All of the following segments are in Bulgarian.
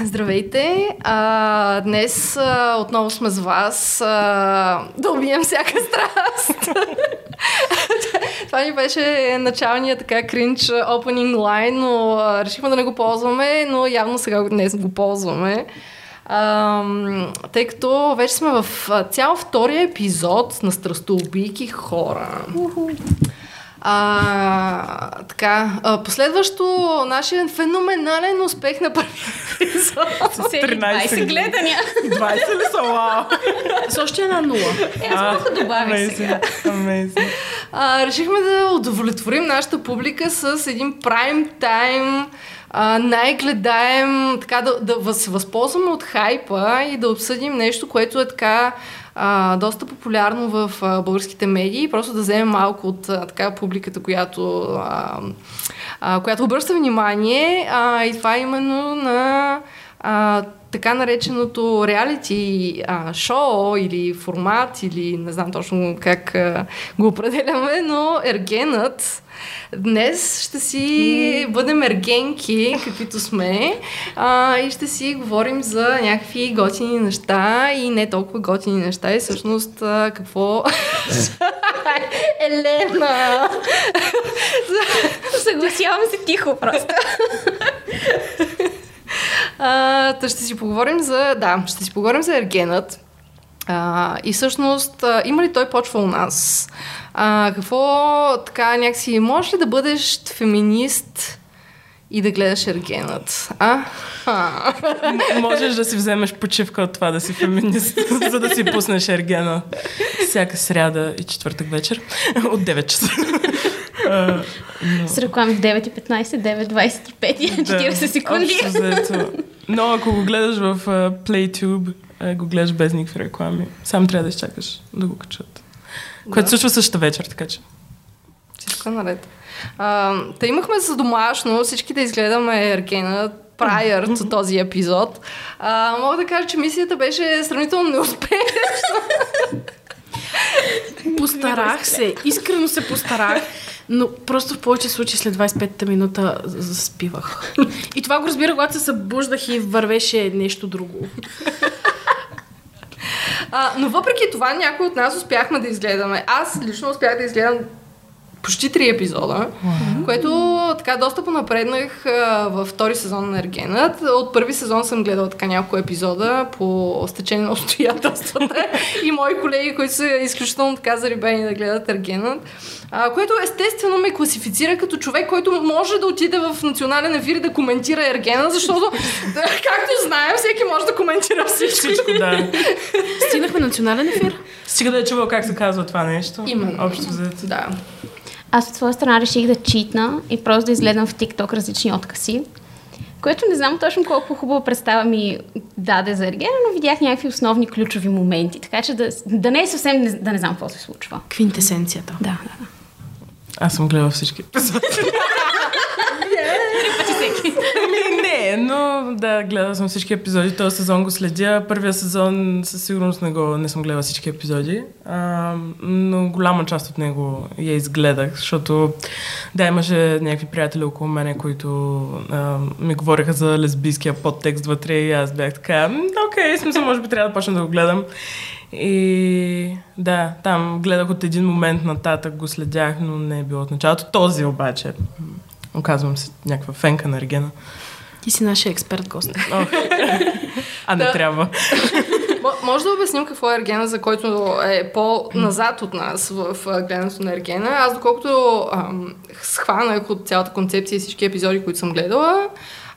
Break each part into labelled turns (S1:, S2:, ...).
S1: Здравейте! А, днес а, отново сме с вас а, да убием всяка страст. Това ни беше началния така кринч opening line, но а, решихме да не го ползваме, но явно сега днес го ползваме. А, тъй като вече сме в цял втория епизод на Страстоубийки хора. А, така, а, последващо нашия феноменален успех на първи епизод.
S2: 13 гледания. 20 ли са? Вау!
S3: С още една нула.
S1: Е, аз да добавя сега.
S2: Amazing.
S1: А, решихме да удовлетворим нашата публика с един прайм тайм а, най-гледаем, така да, да се възползваме от хайпа и да обсъдим нещо, което е така а, доста популярно в а, българските медии, просто да вземем малко от а, така публиката, която, а, а, която обръща внимание. А, и това е именно на а, така нареченото реалити а, шоу или формат или не знам точно как а, го определяме, но ергенът Днес ще си бъдем ергенки, каквито сме, а, и ще си говорим за някакви готини неща и не толкова готини неща. И всъщност а, какво... Елена!
S3: Съгласявам се тихо просто.
S1: А, ще си поговорим за... Да, ще си поговорим за ергенът. А, и всъщност, а, има ли той почва у нас? А, какво така някакси, можеш ли да бъдеш феминист и да гледаш ергенът? А?
S2: Можеш да си вземеш почивка от това да си феминист, за да си пуснеш ергена всяка сряда и четвъртък вечер от 9 часа.
S3: С реклами в 9.15, 9.25 и 40 секунди.
S2: Но ако го гледаш в uh, PlayTube, uh, го гледаш без никакви реклами. Сам трябва да изчакаш да го качат. Да. Което случва същата вечер, така че.
S1: Всичко е наред. А, та имахме за домашно всички да изгледаме Ергена prior to този епизод. А, мога да кажа, че мисията беше сравнително неуспешна.
S3: Постарах се, искрено се постарах, но просто в повече случаи след 25-та минута заспивах. И това го разбира, когато се събуждах и вървеше нещо друго.
S1: А, но въпреки това, някои от нас успяхме да изгледаме. Аз лично успях да изгледам почти три епизода, mm-hmm. което така доста понапреднах а, във втори сезон на Ергенът. От първи сезон съм гледала така няколко епизода по стечение на обстоятелствата и мои колеги, които са изключително така зарибени да гледат Ергенът. А, което естествено ме класифицира като човек, който може да отиде в национален ефир и да коментира Ергена, защото, да, както знаем, всеки може да коментира всичко.
S2: Всичко, да.
S3: Стигнахме национален ефир.
S2: Стига да е чувал как се казва това нещо.
S1: Именно.
S2: Общо взето.
S1: Да.
S3: Аз от своя страна реших да читна и просто да изгледам в TikTok различни откази. Което не знам точно колко хубава представа ми даде за Ергена, но видях някакви основни ключови моменти. Така че да, да не е съвсем да не знам какво се случва.
S2: Квинтесенцията.
S3: Да, да, да.
S2: Аз съм гледала всички епизоди. не, но да, гледала съм всички епизоди. Този сезон го следя. Първия сезон със сигурност не, го, не съм гледала всички епизоди, а, но голяма част от него я изгледах, защото да, имаше някакви приятели около мене, които а, ми говориха за лесбийския подтекст вътре и аз бях така, окей, смисъл, може би трябва да почна да го гледам. И да, там гледах от един момент нататък, го следях, но не е било от началото. Този обаче, оказвам се някаква фенка на Ергена.
S3: Ти си нашия експерт гост.
S2: а не трябва.
S1: Може да обясним какво е Ергена, за който е по-назад от нас в гледането на Ергена. Аз доколкото ам, схванах от цялата концепция и всички епизоди, които съм гледала,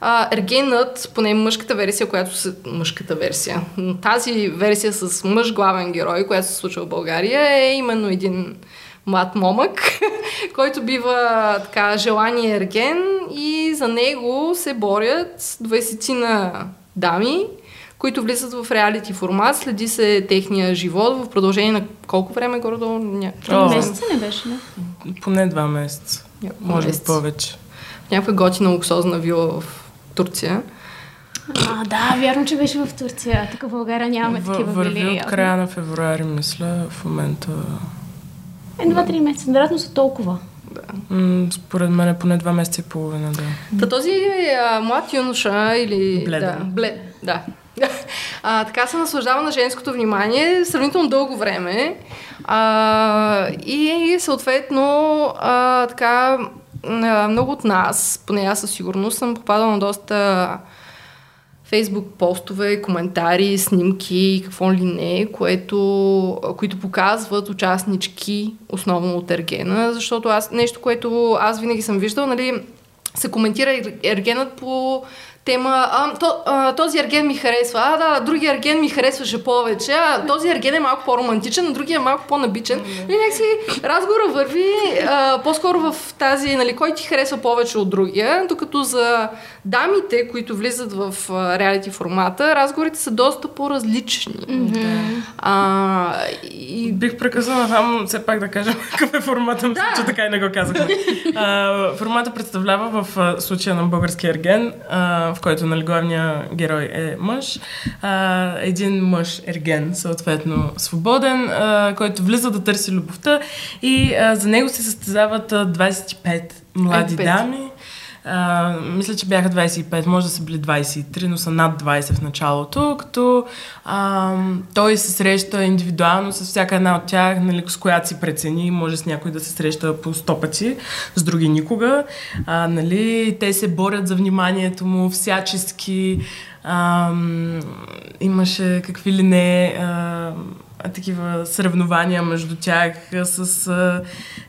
S1: а, Ергенът, поне мъжката версия, която се... Мъжката версия. Тази версия с мъж главен герой, която се случва в България, е именно един млад момък, който бива така желание ерген и за него се борят 20 на дами, които влизат в реалити формат, следи се техния живот в продължение на колко време горе-долу?
S3: Ня... Три месеца не беше, не?
S2: Поне два месеца. Няколко Може би повече.
S1: Някаква готина луксозна вила в Турция.
S3: А, да, вярно, че беше в Турция. Тук в България нямаме в, такива
S2: върви от края на февруари, мисля, в момента...
S3: Е, два-три месеца. Вероятно са толкова.
S1: Да.
S2: М, според мен е поне два месеца и половина, да.
S1: Та този а, млад юноша или...
S2: Бледен.
S1: Да, блед, да. А, така се наслаждава на женското внимание сравнително дълго време. А, и съответно а, така много от нас, поне аз със сигурност, съм попадала на доста фейсбук постове, коментари, снимки, какво ли не, което, които показват участнички, основно от Ергена, защото аз нещо, което аз винаги съм виждал, нали, се коментира Ер- Ергенът по тема, а, то, а, този ерген ми харесва, а да, другия ерген ми харесваше повече, а този ерген е малко по-романтичен, а другия е малко по-набичен. И някакси разговора върви а, по-скоро в тази, нали, кой ти харесва повече от другия, докато за дамите, които влизат в а, реалити формата, разговорите са доста по-различни. А, и
S2: Бих прекъсвала там все пак да кажа какъв е формата, мисля, че така и не го казахме. А, формата представлява в а, случая на българския ерген, а, в който нали, главният герой е мъж, а, един мъж ерген, съответно свободен, а, който влиза да търси любовта и а, за него се състезават а, 25 млади
S1: 25.
S2: дами. Мисля, че бяха 25, може да са били 23, но са над 20 в началото, като а, той се среща индивидуално с всяка една от тях, нали, с която си прецени, може с някой да се среща по 100 пъти, с други никога. А, нали, те се борят за вниманието му всячески. А, имаше какви ли не а, такива съревнования между тях с а,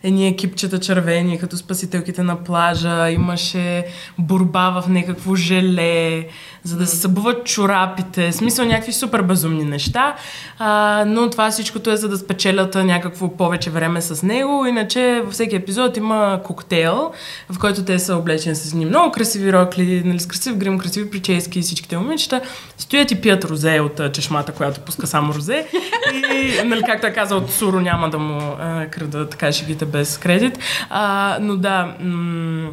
S2: едни екипчета червени, като спасителките на плажа. Имаше борба в някакво желе, за да се събуват чорапите. Смисъл някакви супер безумни неща. А, но това всичкото е за да спечелят някакво повече време с него. Иначе във всеки епизод има коктейл, в който те са облечени с едни много красиви рокли, нали, с красив грим, красиви прически и всичките момичета. Стоят и пият розе от чешмата, която пуска само розе. И, нали, както е казал Суро, няма да му а, крада така шегите без кредит. А, но да, м-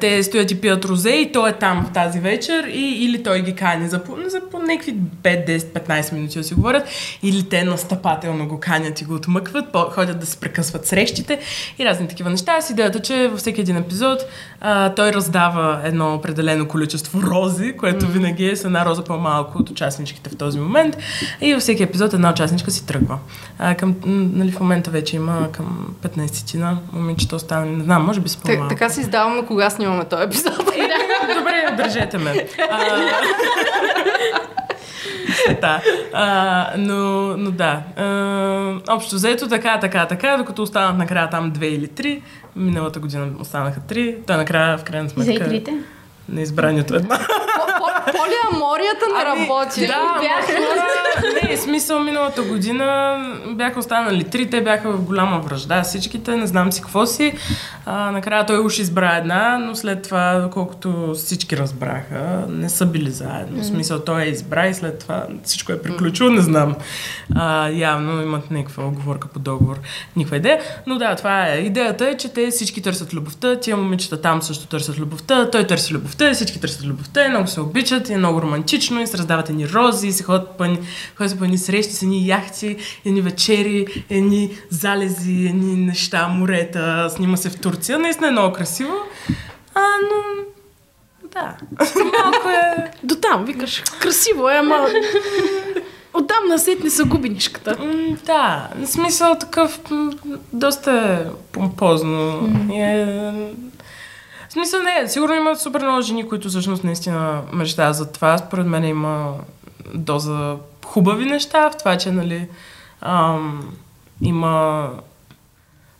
S2: те стоят и пият розе и той е там в тази вечер и, или той ги кани за, за по някакви 5, 10, 15 минути да си говорят, или те настъпателно го канят и го отмъкват, по- ходят да се прекъсват срещите и разни такива неща. С идеята, че във всеки един епизод а, той раздава едно определено количество рози, което mm. винаги е с една роза по-малко от участничките в този момент и във всеки епизод една участничка си тръгва. А, към, нали, в момента вече има към 15-тина момичета останали, не знам, може би с по-малко.
S1: така си издаваме кога снимаме този епизод.
S2: Добре, държете ме. А, Да. А, но, но да. А, общо взето така, така, така, докато останат накрая там две или три. Миналата година останаха три. Той накрая, в крайна
S3: За
S2: сметка,
S3: и трите.
S2: на избранието една.
S1: По- по- Полиаморията не работи.
S2: Да, хора, не, смисъл миналата година бяха останали три, те бяха в голяма връжда, всичките, не знам си какво си. А, накрая той уж избра една, но след това, доколкото всички разбраха, не са били заедно. В смисъл той я избра и след това всичко е приключило, не знам. А, явно имат някаква оговорка по договор, никаква идея. Но да, това е. Идеята е, че те всички търсят любовта, тия момичета там също търсят любовта, той търси любовта, всички търсят любовта, много се обичат, и е много романтично, и се раздават едни рози, и се ходят по едни, ходят се по едни срещи с едни яхти, едни вечери, едни залези, едни неща, морета, снима се в Турция. Наистина е много красиво. А, но... Да. Малко е...
S4: До там, викаш, красиво е, ама... Оттам насетне се губи нишката.
S2: М, Да, в смисъл такъв доста е помпозно. Mm. Е... Смисъл не, сигурно има супер много жени, които всъщност наистина мечтаят за това. Според мен има доза хубави неща в това, че нали ам, има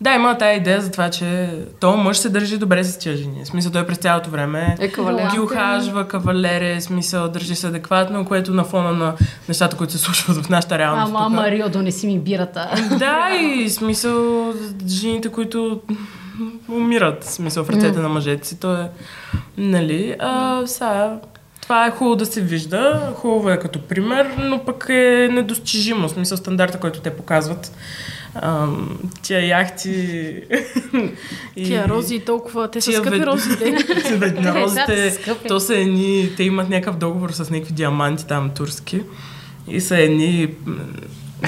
S2: да, има тази идея за това, че то мъж се държи добре с тия жени. В смисъл, той през цялото време
S1: Е, кавалер.
S2: ги ухажва, кавалере, смисъл, държи се адекватно, което на фона на нещата, които се случват в нашата реалност.
S3: Ама,
S2: тук.
S3: Марио, донеси ми бирата.
S2: Да, и смисъл, жените, които умират, в смисъл, в ръцете на мъжете си, то е, нали, а, сега, това е хубаво да се вижда, хубаво е като пример, но пък е недостижимо, в смисъл стандарта, който те показват. Ам, тия яхти и...
S4: Тия рози толкова, те са
S2: Тия
S4: скъпи
S2: вед-
S4: розите.
S2: Бе, на розите, то са едни, те имат някакъв договор с някакви диаманти там турски и са едни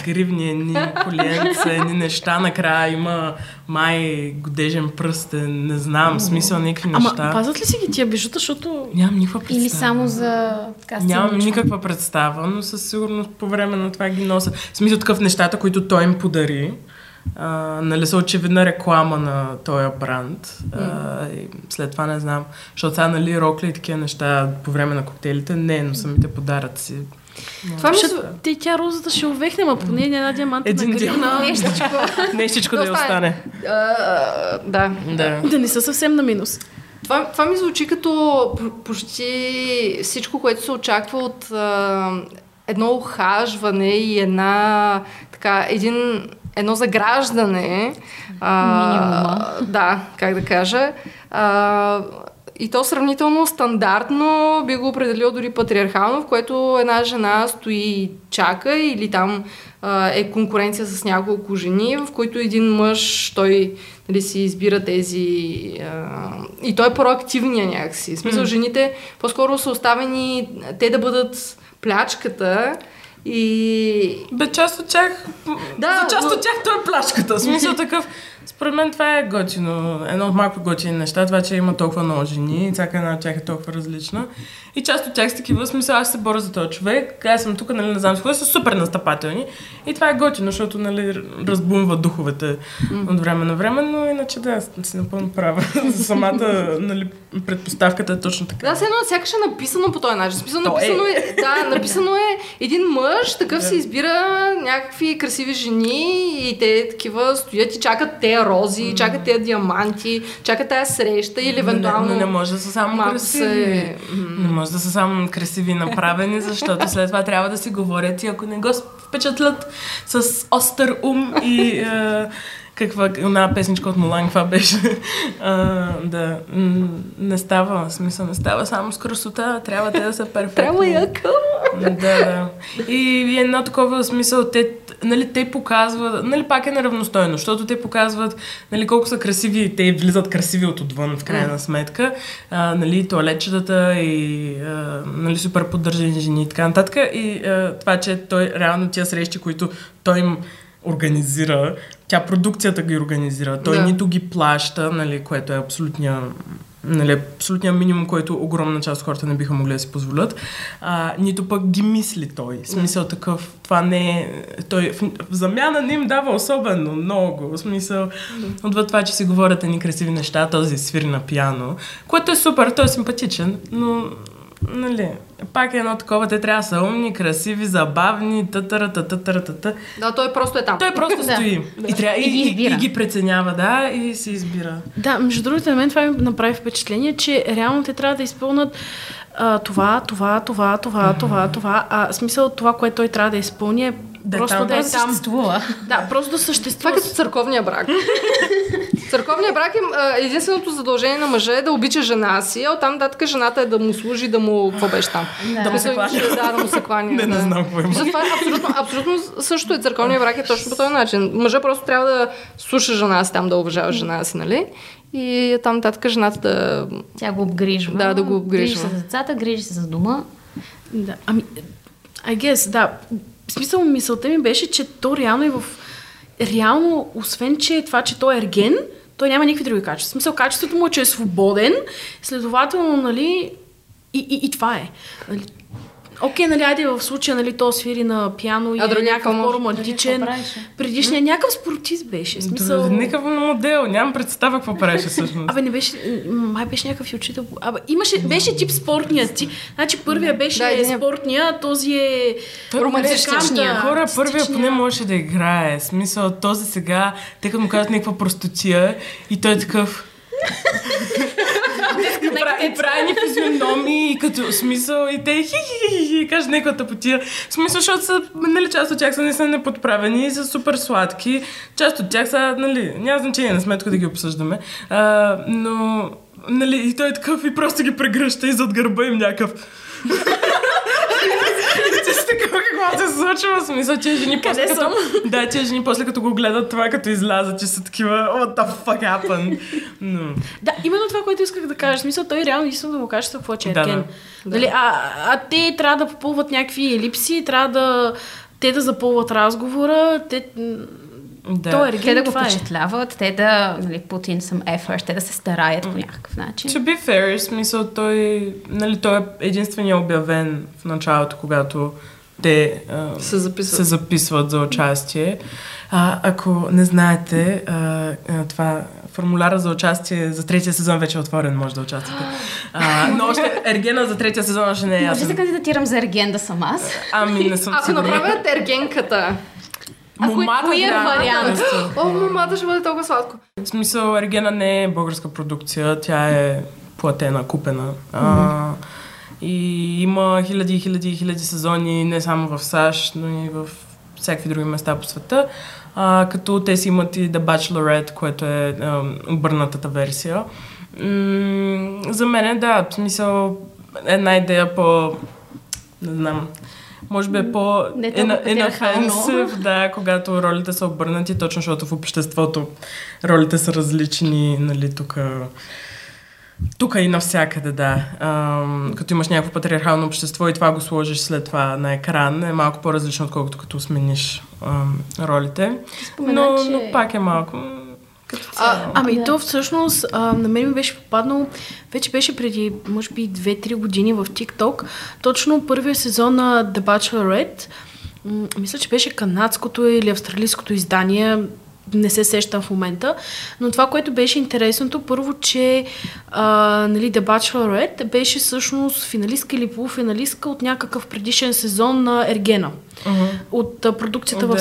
S2: гривни, едни коленца, едни неща. Накрая има май годежен пръстен, не знам, смисъл някакви
S4: Ама
S2: неща.
S4: пазят ли си ги тия бижута, защото...
S2: Нямам никаква представа.
S3: Или само за така
S2: Нямам никаква представа, но със сигурност по време на това ги нося. В смисъл такъв нещата, които той им подари. А, нали са очевидна реклама на този бранд. А, и след това не знам. Защото сега, нали, рокли и такива неща по време на коктейлите, не, но самите подаръци.
S1: Това ми
S4: те тя розата ще увехне, ма поне една диамантна
S2: Един
S4: гривна.
S3: Нещичко.
S2: Нещичко да
S1: Да
S2: я
S1: остане.
S2: остане.
S1: А, да.
S2: Да.
S4: Да не са съвсем на минус.
S1: Това, това ми звучи като почти всичко, което се очаква от а, едно ухажване и една така, един, едно заграждане.
S3: Минимума.
S1: Да, как да кажа. А, и то сравнително стандартно би го определил дори патриархално, в което една жена стои и чака или там а, е конкуренция с няколко жени, в които един мъж, той нали, си избира тези... А, и той е проактивния някакси. В смисъл, жените по-скоро са оставени те да бъдат плячката и...
S2: Бе, част от тях...
S1: Да,
S2: за част
S1: но-
S2: от тях той е плашката. Смисъл такъв... Според мен това е готино. Едно от малко готини неща, това, че има толкова много жени и всяка една от тях е толкова различна. И част от тях са такива, смисъл, аз се боря за този човек, аз съм тук, нали, не знам с кого, са супер настъпателни. И това е готино, защото, нали, разбумва духовете от време на време, но иначе да, аз си напълно права. за самата, нали, предпоставката е точно така.
S1: Да, все едно сякаш е написано по този начин. Смисъл,
S2: е.
S1: написано е. да, написано е един мъж, такъв си избира някакви красиви жени и те такива стоят и чакат те рози, чакат те диаманти, чакат тази среща или евентуално...
S2: Но не, но не може да са само
S1: малко
S2: красиви.
S1: се-
S2: Не може да са само красиви направени, защото след това трябва да си говорят и ако не го впечатлят с остър ум и е, каква една песничка от Мулан, каква беше. А, да, не става, смисъл не става само с красота, трябва те да са перфектни.
S1: Трябва яка.
S2: Да, да. И, и едно такова смисъл, те, нали, те показват, нали, пак е неравностойно, защото те показват, нали, колко са красиви, и те влизат красиви от отвън, в крайна сметка, а, нали, туалетчетата и, а, нали, супер поддържани жени и така нататък. И а, това, че той, реално тия срещи, които той им организира, тя продукцията ги организира, той
S1: Да.
S2: нито ги плаща, нали, което е абсолютния нали, абсолютния минимум, който огромна част от хората не биха могли да си позволят, а, нито пък ги мисли той. В смисъл такъв, това не е... Той в, в замяна не им дава особено много. В смисъл, отвъд това, че си говорят едни красиви неща, този свири на пиано, което е супер, той е симпатичен, но Нали, пак е едно такова, те трябва да са умни, красиви, забавни, тътара, тътара, тътара.
S1: Да, той просто е там.
S2: Той просто
S3: Да.
S2: стои. И, трябва, и,
S3: И ги
S2: и,
S3: избира.
S2: и, ги преценява, да, и си избира.
S4: Да, между другото, на мен това ми направи впечатление, че реално те трябва да изпълнат а, това, това, това, това, това, това. А смисъл това, което той трябва да изпълни е
S2: Да е
S4: просто
S2: там.
S4: да е
S3: Просто
S4: там.
S3: съществува.
S4: Да, просто да
S1: Това
S4: съществува.
S1: е като църковния брак. църковния брак е единственото задължение на мъжа е да обича жена си, а оттам нататък жената е да му служи, да му... Какво беше там?
S3: Да.
S2: Да му се кланя.
S1: Да, да му се кланя.
S2: Не, не
S1: да.
S2: знам какво има.
S1: Затова е абсолютно, абсолютно също е църковния брак е точно по този начин. Мъжа просто трябва да слуша жена си там, да уважава жена си, нали? И там нататък жената да...
S3: Тя го обгрижва.
S1: Да, да го обгрижва.
S3: Грижи се за децата, грижи се за дома.
S4: Да, ами, I guess, да. В смисъл, мисълта ми беше, че то реално е в... Реално, освен, че това, че той е ерген, той няма никакви други качества. Смисъл, качеството му е, че е свободен, следователно, нали, и, и, и това е. Нали, Окей, нали, айде в случая, нали, то свири на пиано и
S1: А
S4: е
S1: другия
S4: някакъв по-романтичен.
S3: Правеше?
S4: Предишният някакъв спортист беше. Смисъл...
S2: Никакъв модел, нямам представа какво правеше всъщност.
S4: Абе, не беше, май беше някакъв и учител. Абе, имаше, беше тип спортният ти. Значи първия беше
S1: Да,
S4: да,
S1: единия-
S4: спортния, този е
S1: Романтичния.
S4: музиканта,
S2: Хора, първия поне можеше да играе. Смисъл, този сега, тъй като му казват някаква простотия и той е такъв... и, прави, и прави ни физиономии, и като смисъл, и те хи хи хи хи каже някаква тъпотия. Смисъл, защото са, нали, част от тях са наистина неподправени и са супер сладки. Част от тях са, нали, няма значение, не сме тук да ги обсъждаме. А, но, нали, и той е такъв и просто ги прегръща и зад гърба им някакъв. Ти си такова какво се случва, смисъл, че жени после
S4: Къде
S2: като...
S4: съм?
S2: Да, че жени после като го гледат това, като излязат, че са такива, what the fuck happened? Но...
S4: Да, именно това, което исках да кажа. Смисъл, той реално искам да му каже какво че е
S2: Да, да.
S4: Нали, а, а те трябва да попълват някакви елипси, трябва да те да запълват разговора, те...
S2: Да.
S4: Той е ерген,
S3: Те да го
S4: е.
S3: впечатляват, те да нали, put in some effort, те да се стараят по някакъв начин.
S2: To be fair, смисъл той, нали, той е единствения обявен в началото, когато те а,
S1: Се записват.
S2: се записват за участие. А, ако не знаете, а, а, това формуляра за участие за третия сезон вече е отворен, може да участвате. А, но още Ергена за третия сезон още не е
S3: Може да се
S2: ясен.
S3: кандидатирам за ерген да съм аз.
S2: Ами не съм
S1: Ако направят ергенката,
S2: Момата
S3: кой е
S2: да
S3: вариант?
S2: е.
S1: о, момата ще бъде толкова сладко.
S2: В смисъл, Ергена не е българска продукция, тя е платена, купена. А, и има хиляди, и хиляди, и хиляди сезони, не само в САЩ, но и в всякакви други места по света. А, като те си имат и The Bachelorette, което е а, обърнатата версия. М- за мен е, да, в смисъл, една идея по... Не знам. Може би е по
S3: Не толкова патриархално.
S2: inoffensive, да, когато ролите са обърнати, точно защото в обществото ролите са различни, нали, тук тук и навсякъде, да. Ам, като имаш някакво патриархално общество и това го сложиш след това на екран, е малко по-различно, отколкото като смениш ам, ролите.
S3: спомена,
S2: но,
S3: че-
S2: но пак е малко като цяло.
S1: А,
S4: Ами
S3: Да.
S4: то всъщност а, на мен ми беше попаднал, вече беше преди, може би, 2-3 години в TikTok, точно първия сезон на The Bachelorette, м- мисля, че беше канадското или австралийското издание, не се сещам в момента, но това, което беше интересното, първо, че а, нали, The Bachelorette беше всъщност финалистка или полуфиналистка от някакъв предишен сезон на Ергена,
S2: Мгм.
S4: от а, продукцията в
S2: Да.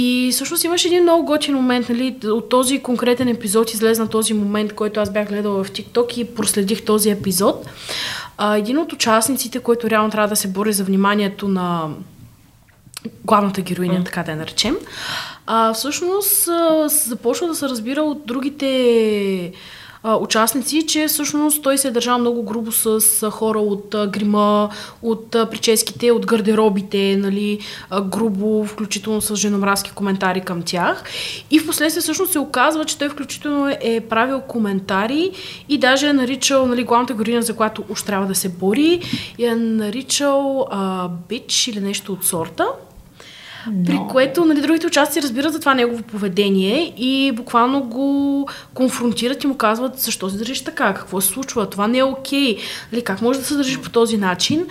S4: И всъщност имаше един много готин момент, нали, от този конкретен епизод излезна този момент, който аз бях гледала в TikTok и проследих този епизод. А, един от участниците, който реално трябва да се бори за вниманието на главната героиня, така да я наречем, а, всъщност а, започва да се разбира от другите участници, че всъщност той се е държал много грубо с хора от грима, от прическите, от гардеробите, нали, грубо, включително с женомразки коментари към тях. И в последствие всъщност се оказва, че той включително е, правил коментари и даже е наричал нали, главната героиня, за която уж трябва да се бори, и е наричал а, бич или нещо от сорта. При което нали, другите участници разбират за това негово поведение и буквално го конфронтират и му казват защо се държиш така, какво се случва, това не е окей, нали, как можеш да се държиш по този начин.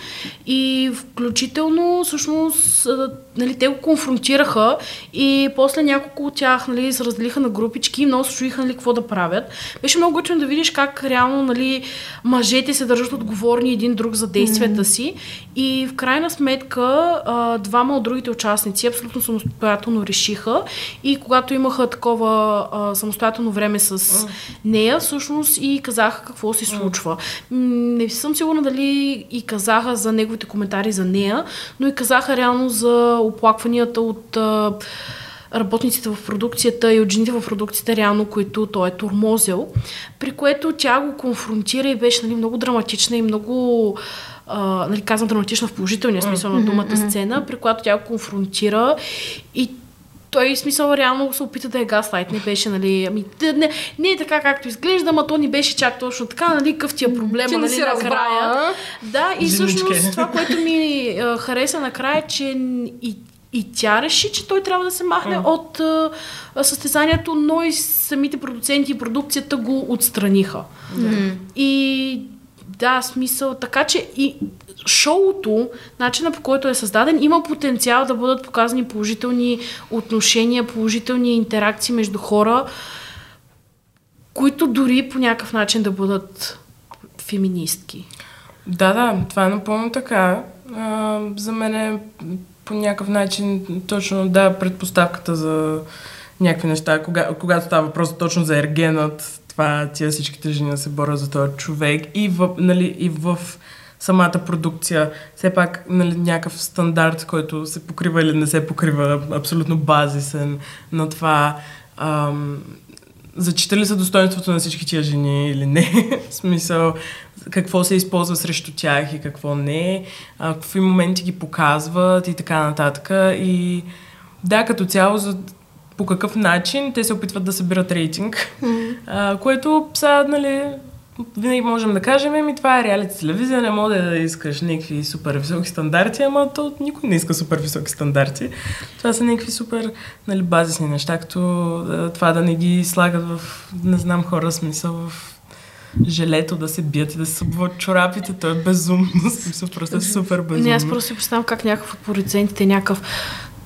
S4: И включително, всъщност, нали, те го конфронтираха и после няколко от тях нали, се разделиха на групички и много се чуиха нали, какво да правят. Беше много готино да видиш как реално нали, мъжете се държат отговорни един друг за действията си. И в крайна сметка двама от другите участници абсолютно самостоятелно решиха. И когато имаха такова а, самостоятелно време с нея, всъщност и казаха какво се случва. М, Не съм сигурна дали и казаха за неговите коментари за нея, но и казаха реално за оплакванията от а, работниците в продукцията и от жените в продукцията, реално, които той е тормозил, при което тя го конфронтира и беше нали, много драматична и много а, нали, казвам драматична в положителния смисъл на думата сцена, при която тя го конфронтира и той смисъл реално се опита да е гаслайт. Не беше, нали, ами, да, не, не е така както изглежда, ама то ни беше чак точно така, нали, какъв ти е проблема,
S1: не
S4: нали,
S1: си
S4: накрая. Да, и всъщност това, което ми а, хареса накрая, че и, и тя реши, че той трябва да се махне от а, състезанието, но и самите продуценти и продукцията го отстраниха. И да, смисъл. Така че и шоуто, начина по който е създаден, има потенциал да бъдат показани положителни отношения, положителни интеракции между хора, които дори по някакъв начин да бъдат феминистки.
S2: Да, да, това е напълно така. А, за мен е по някакъв начин точно, да, предпоставката за някакви неща, кога, когато става въпрос точно за ергенът, това тия всичките жени да се борят за този човек и в, нали, и в самата продукция, все пак нали, някакъв стандарт, който се покрива или не се покрива, абсолютно базисен на това ам, зачита ли са достоинството на всички тия жени или не? В смисъл, какво се използва срещу тях и какво не, а, какви моменти ги показват и така нататък. И да, като цяло, за, по какъв начин те се опитват да събират рейтинг, а, което са, нали, винаги можем да кажем, еми това е реалити телевизия, не може да искаш някакви супер високи стандарти, ама то никой не иска супер високи стандарти. Това са някакви супер нали, базисни неща, като това да не ги слагат в, не знам, хора смисъл в желето да се бият и да се събуват чорапите. То е безумно. Смисъл, просто е супер безумно.
S4: Не, аз просто си представям как някакъв от продуцентите някакъв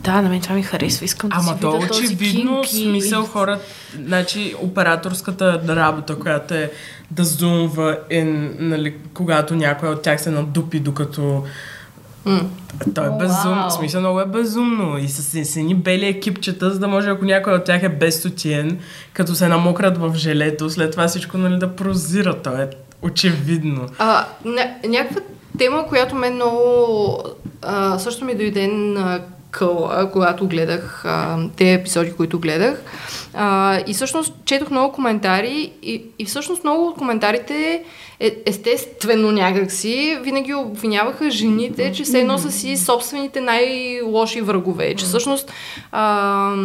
S4: да, на мен това ми харесва, искам да
S2: Ама
S4: си
S2: то
S4: този
S2: очевидно
S4: кинг и-
S2: смисъл хора, значи операторската работа, която е да зумва, е, нали, когато някой от тях се надупи, докато
S1: М.
S2: той е безумно, в смисъл много е безумно и с, с едни бели екипчета, за да може ако някой от тях е без сутиен, като се намократ в желето, след това всичко нали, да прозира, то е очевидно.
S1: А, ня- някаква тема, която мен много а, също ми дойде на къла, когато гледах а, те епизоди, които гледах. А, и всъщност четох много коментари и, и всъщност много от коментарите е, естествено някакси винаги обвиняваха жените, че все едно са си собствените най-лоши врагове. Че всъщност а,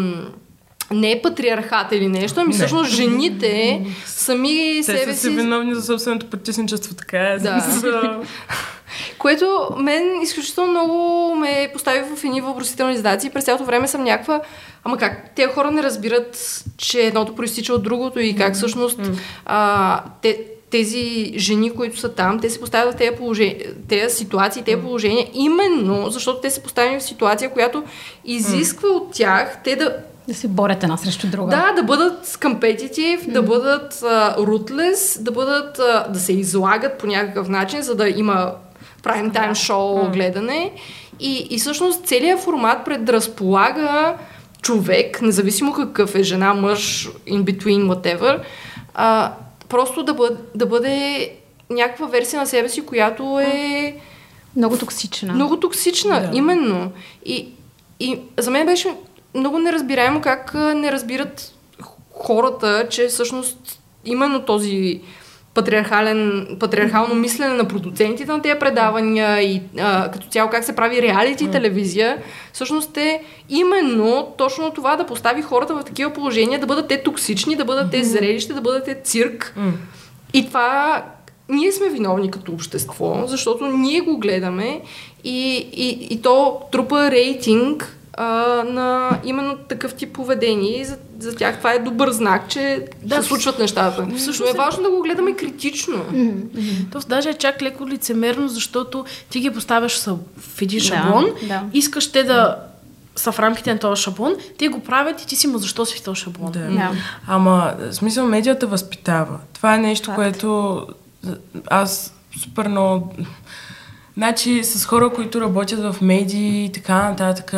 S1: не е патриархат или нещо, ами
S2: Не.
S1: всъщност жените сами
S2: Те
S1: себе
S2: са
S1: си
S2: виновни за собственото потисничество, така е.
S1: Да. Което мен изключително много ме постави в едни въпросителни задачи. През цялото време съм някаква... Ама как? Те хора не разбират, че едното проистича от другото и как всъщност а, те, тези жени, които са там, те се поставят в тези, положения, тези ситуации, тези положения, именно защото те са поставени в ситуация, която изисква от тях те да
S3: Да се борят една срещу друга.
S1: да, да бъдат competitive, да бъдат ruthless, да бъдат, uh, да се излагат по някакъв начин, за да има prime time шоу гледане. И, и всъщност целият формат предразполага човек, независимо какъв е жена, мъж, in between, whatever, а, просто да бъде, да бъде някаква версия на себе си, която е
S3: Много токсична.
S1: много токсична,
S2: Да.
S1: именно. И, и за мен беше много неразбираемо как не разбират хората, че всъщност именно този патриархален, патриархално мислене на продуцентите на тези предавания и а, като цяло как се прави реалити телевизия, всъщност е именно точно това да постави хората в такива положения, да бъдат те токсични, да бъдат те зрелище, да бъдат те цирк. И това ние сме виновни като общество, защото ние го гледаме и, и, и то трупа рейтинг а, на именно такъв тип поведение и за, за тях това е добър знак, че да, се случват нещата.
S4: всъщност
S1: Но е
S4: е-
S1: важно да го гледаме критично.
S4: То даже е чак леко лицемерно, защото ти ги поставяш в един
S3: Да,
S4: шаблон,
S3: да.
S4: искаш те да са в рамките на този шаблон, те го правят и ти си, ма защо си в този шаблон?
S2: Да.
S3: Да.
S2: Ама, в смисъл, медията възпитава. Това е нещо,
S3: Факт.
S2: което аз супер много... Значи, с хора, които работят в медии и така нататък,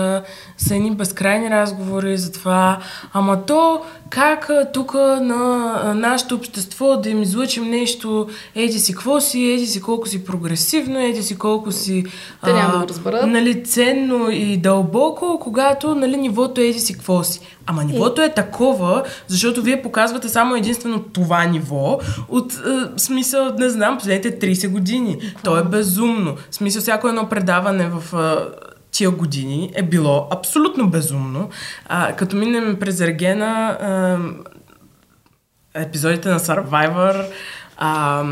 S2: са едни безкрайни разговори за това. Ама то, как тук на нашето общество да им излъчим нещо, еди си какво си, еди си колко си прогресивно, еди си колко си...
S1: Те няма да го разберат.
S2: Нали, ценно и дълбоко, когато нали, нивото е еди си какво си. Ама нивото е такова, защото вие показвате само единствено това ниво от е, смисъл, не знам, последните 30 години. То е безумно. В смисъл, всяко едно предаване в е, тия години е било абсолютно безумно. А, като минем през Ергена, е, епизодите на Survivor, а,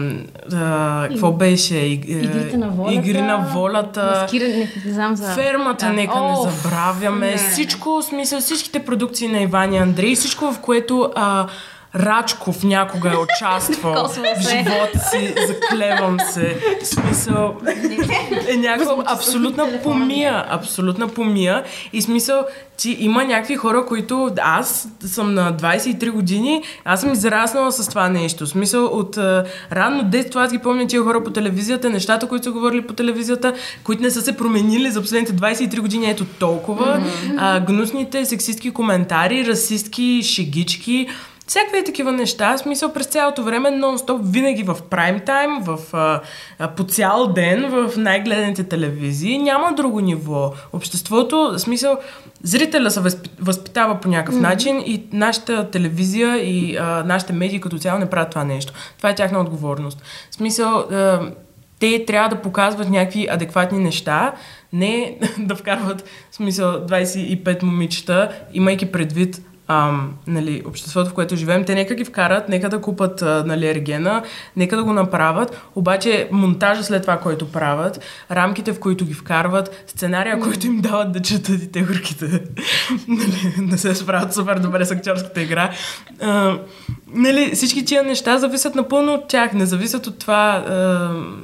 S2: а, какво беше? Иг- е,
S3: Игрите на волята.
S2: Игри на волята.
S3: Маскиране, не, знам за...
S2: Фермата,
S3: Да.
S2: нека
S3: О,
S2: не забравяме.
S3: не.
S2: Всичко, в смисъл, всичките продукции на Иван и Андрей, всичко в което а, Рачков някога е участвал
S3: Косвал
S2: в живота си, заклевам се. В смисъл, е някаква абсолютна помия. Абсолютна помия. И смисъл, ти има някакви хора, които аз съм на 23 години, аз съм израснала с това нещо. В смисъл, от а, ранно детство аз ги помня тия хора по телевизията, нещата, които са говорили по телевизията, които не са се променили за последните 23 години, ето толкова. А, гнусните сексистки коментари, расистки шегички, Всякакви такива неща, смисъл през цялото време, нон-стоп, винаги в прайм тайм, в, а, по цял ден, в най-гледаните телевизии. Няма друго ниво. Обществото, смисъл, зрителя се възпи- възпитава по някакъв mm-hmm. начин и нашата телевизия и а, нашите медии като цяло не правят това нещо. Това е тяхна отговорност. В смисъл, а, те трябва да показват някакви адекватни неща, не да вкарват, в смисъл, 25 момичета, имайки предвид ам, нали, обществото, в което живеем, те нека ги вкарат, нека да купат а, нали, ергена, нека да го направят, обаче монтажа след това, който правят, рамките, в които ги вкарват, сценария, който им дават да четат и те горките, нали, не се справят супер добре с актьорската игра. А, нали, всички тия неща зависят напълно от тях, не зависят от това, а,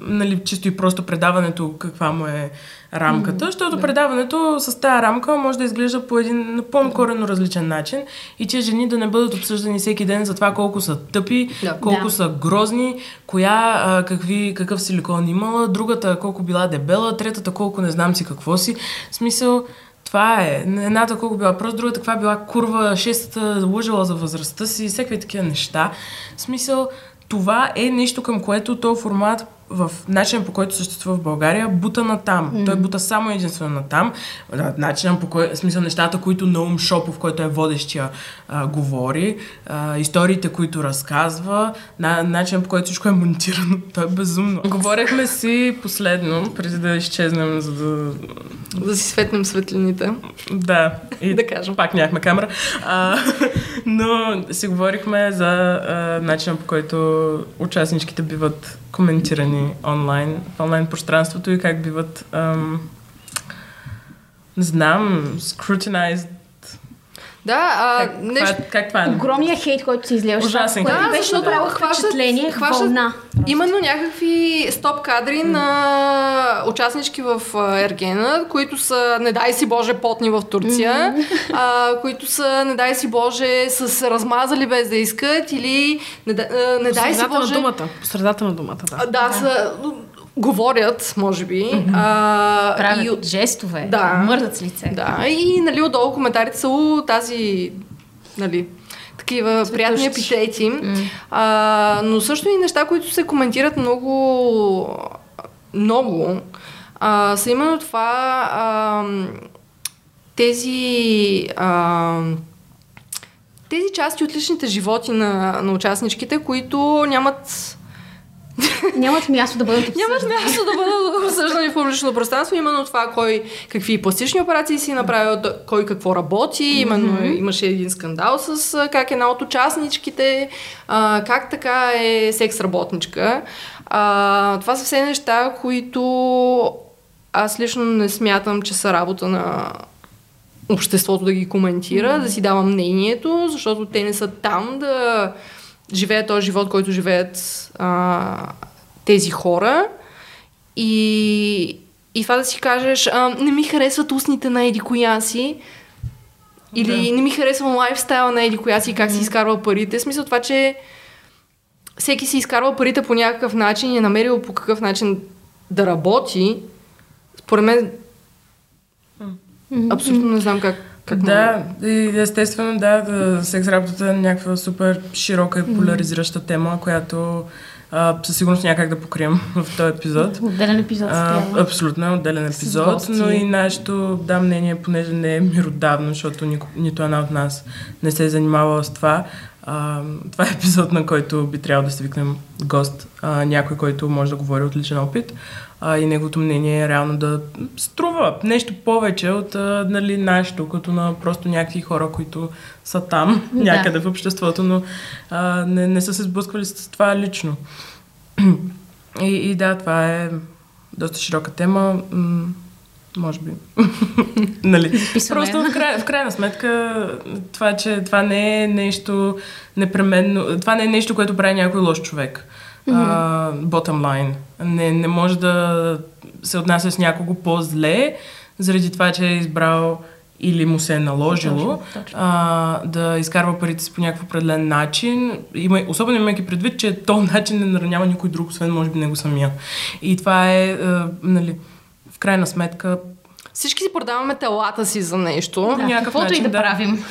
S2: нали, чисто и просто предаването, каква му е рамката, защото предаването с тази рамка може да изглежда по един напълно коренно различен начин и тия жени да не бъдат обсъждани всеки ден за това колко са тъпи,
S1: Да.
S2: колко
S3: Да.
S2: са грозни, коя а, какви, какъв силикон имала, другата колко била дебела, третата колко не знам си какво си. В смисъл, това е. Едната колко била просто, другата каква била курва, шестата лъжала за възрастта си, всякакви такива неща. В смисъл, това е нещо към което този формат в начин по който съществува в България, бута на там. Mm. Той бута само единствено на там. Начинът по който, смисъл нещата, които Наум Шопов, който е водещия, а, говори, а, историите, които разказва, на, начинът по който всичко е монтирано. Той е безумно. Говорехме си последно, преди да изчезнем, за да
S1: Да си светнем светлините.
S2: да, и
S1: Да кажем.
S2: Пак нямахме камера. А, но си говорихме за а, начина по който участничките биват коментирани онлайн, в онлайн пространството и как биват ам, не знам, scrutinized.
S1: Да, а,
S2: Как,
S1: нещо...
S2: това, как това е?
S3: Огромният хейт, който се излева.
S2: Ужасен
S3: което
S2: хейт.
S3: беше
S1: защото
S3: направо
S1: хващат-
S3: впечатление,
S1: хващат-
S3: вълна.
S1: Именно някакви стоп кадри на участнички в Ергена, които са, не дай си Боже, потни в Турция, а, които са, не дай си Боже, са се размазали без да искат или не, да- не дай си Боже...
S4: на думата. По средата на думата, да.
S1: А, да, са, говорят, може би. А,
S3: Правят
S1: и, от-
S3: жестове,
S1: Да.
S3: мърдат с лице.
S1: да, и нали, отдолу коментарите са тази, нали, такива приятни епитети. А, но също и неща, които се коментират много, много, а, са именно това а, тези а, тези части от личните животи на, на участничките, които нямат
S3: Нямат място да бъдат
S1: Нямат
S3: обсъждани.
S1: място да бъдат обсъждани в публично пространство. Именно това, кой какви пластични операции си направил, кой какво работи. Именно имаше един скандал с как една от участничките, а, как така е секс работничка. А, това са все неща, които аз лично не смятам, че са работа на обществото да ги коментира, да си дава мнението, защото те не са там да живеят този живот, който живеят а, тези хора. И, и това да си кажеш, а, не ми харесват устните на еди коя си, или
S2: Да.
S1: не ми харесва лайфстайла на еди коя си и как си изкарва парите. В смисъл това, че всеки си изкарва парите по някакъв начин и е намерил по какъв начин да работи. Според мен абсолютно не знам как, как
S2: Да, и естествено, да, да, секс работата е някаква супер широка и поляризираща тема, която а, със сигурност няма как да покрием в този епизод.
S3: Отделен епизод
S2: А, абсолютно е отделен епизод, но и нашето да, мнение, понеже не е миродавно, защото нико, нито една от нас не се е занимавала с това. А, това е епизод, на който би трябвало да се викнем гост, а, някой, който може да говори от личен опит а, и неговото мнение е реално да струва нещо повече от а, нали, нашето, като на просто някакви хора, които са там,
S3: Да.
S2: някъде в обществото, но а, не, не са се сблъсквали с това лично. И, и да, това е доста широка тема. Може би. нали?
S3: Записваме.
S2: Просто в, край, в крайна сметка това, че това не е нещо непременно, това не е нещо, което прави някой лош човек. Mm-hmm. Uh, bottom line. Не, не може да се отнася с някого по-зле, заради това, че е избрал или му се е наложило
S3: Точно, точно.
S2: а, да изкарва парите си по някакъв определен начин. Има, особено имайки предвид, че този начин не наранява никой друг, освен може би него самия. И това е, а, нали, крайна сметка,
S1: Всички си продаваме телата си за нещо.
S3: Да,
S2: някакъв
S3: каквото
S2: начин,
S3: и да,
S2: да.
S3: правим.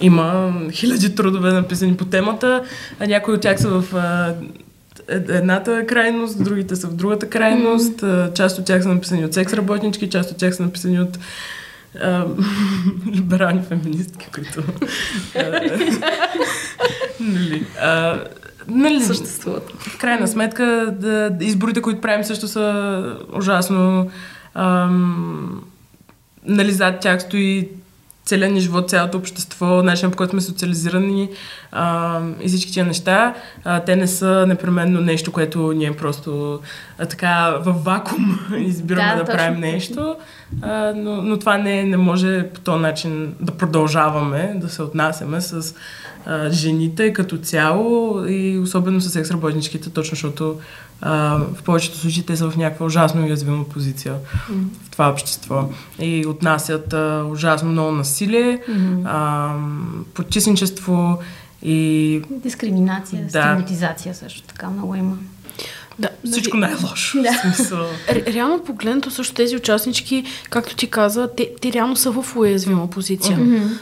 S2: Има хиляди трудове написани по темата, а някои от тях са в а, ед- едната крайност, другите са в другата крайност. А, част от тях са написани от секс работнички, част от тях са написани от а, либерални феминистки, които... а, нали, а, нали,
S1: Съществуват.
S2: в крайна сметка, да, изборите, които правим, също са ужасно. Ам, нали, зад тях стои целият ни живот, цялото общество, начинът по който сме социализирани а, и всички тия неща, а, те не са непременно нещо, което ние просто а, така в вакуум избираме
S3: Да,
S2: да,
S3: точно.
S2: правим нещо, а, но, но това не, не може по този начин да продължаваме да се отнасяме с а, жените като цяло и особено с секс-работничките, точно защото а, в повечето случаи те са в някаква ужасно уязвима позиция в това общество и отнасят а, ужасно много насилие, а, потисничество и
S3: Дискриминация,
S2: Да.
S3: стигматизация също така много има.
S4: Да,
S2: всичко
S4: нали,
S2: най-лошо.
S3: Да.
S2: Смисъл.
S4: ре- реално погледнато също тези участнички, както ти каза, те, те реално са в уязвима позиция.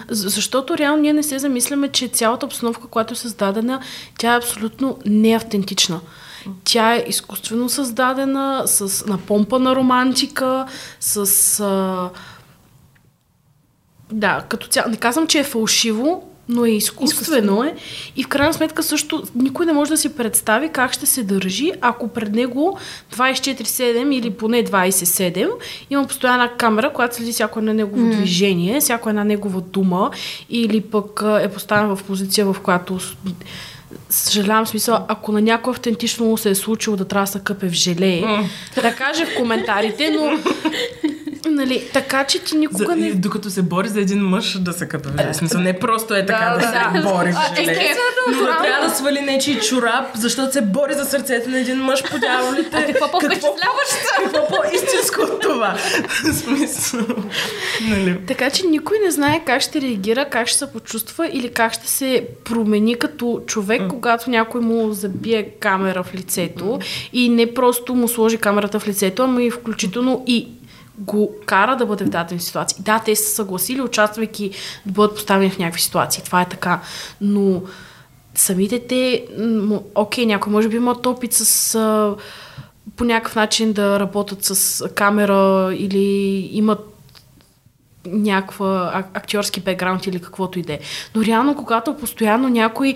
S4: За- Защото реално ние не се замисляме, че цялата обстановка, която е създадена, тя е абсолютно неавтентична. Тя е изкуствено създадена, с напомпана романтика, с... А... Да, като цяло. Не казвам, че е фалшиво, но е изкуствено е. И в крайна сметка също никой не може да си представи как ще се държи, ако пред него 24-7 или поне 27 има постоянна камера, която следи всяко едно негово mm. движение, всяко една негова дума или пък е поставен в позиция, в която Съжалявам смисъл, ако на някой автентично му се е случило да трябва да се къпе в желе, да каже в коментарите, но нали, така че ти
S2: За,
S4: никога
S2: и
S4: не...
S2: докато се бори за един мъж да се къпе в смисъл, не просто е така да,
S1: да,
S2: се
S4: да.
S2: бори в желе. Но да трябва да свали нечи чорап, защото се бори за сърцето на един мъж по дяволите.
S3: Какво по-впечатляващо?
S2: Какво по-истинско от това? Смисъл. Нали?
S4: Така че никой не знае как ще реагира, как ще се почувства или как ще се промени като човек, когато някой му забие камера в лицето и не просто му сложи камерата в лицето, ами и включително и го кара да бъде в дадени ситуации. Да, те са съгласили, участвайки да бъдат поставени в някакви ситуации. Това е така. Но самите те, окей, някой може би имат опит с а, по някакъв начин да работят с камера или имат някаква ак- актьорски бекграунд или каквото и да е. Но реално, когато постоянно някой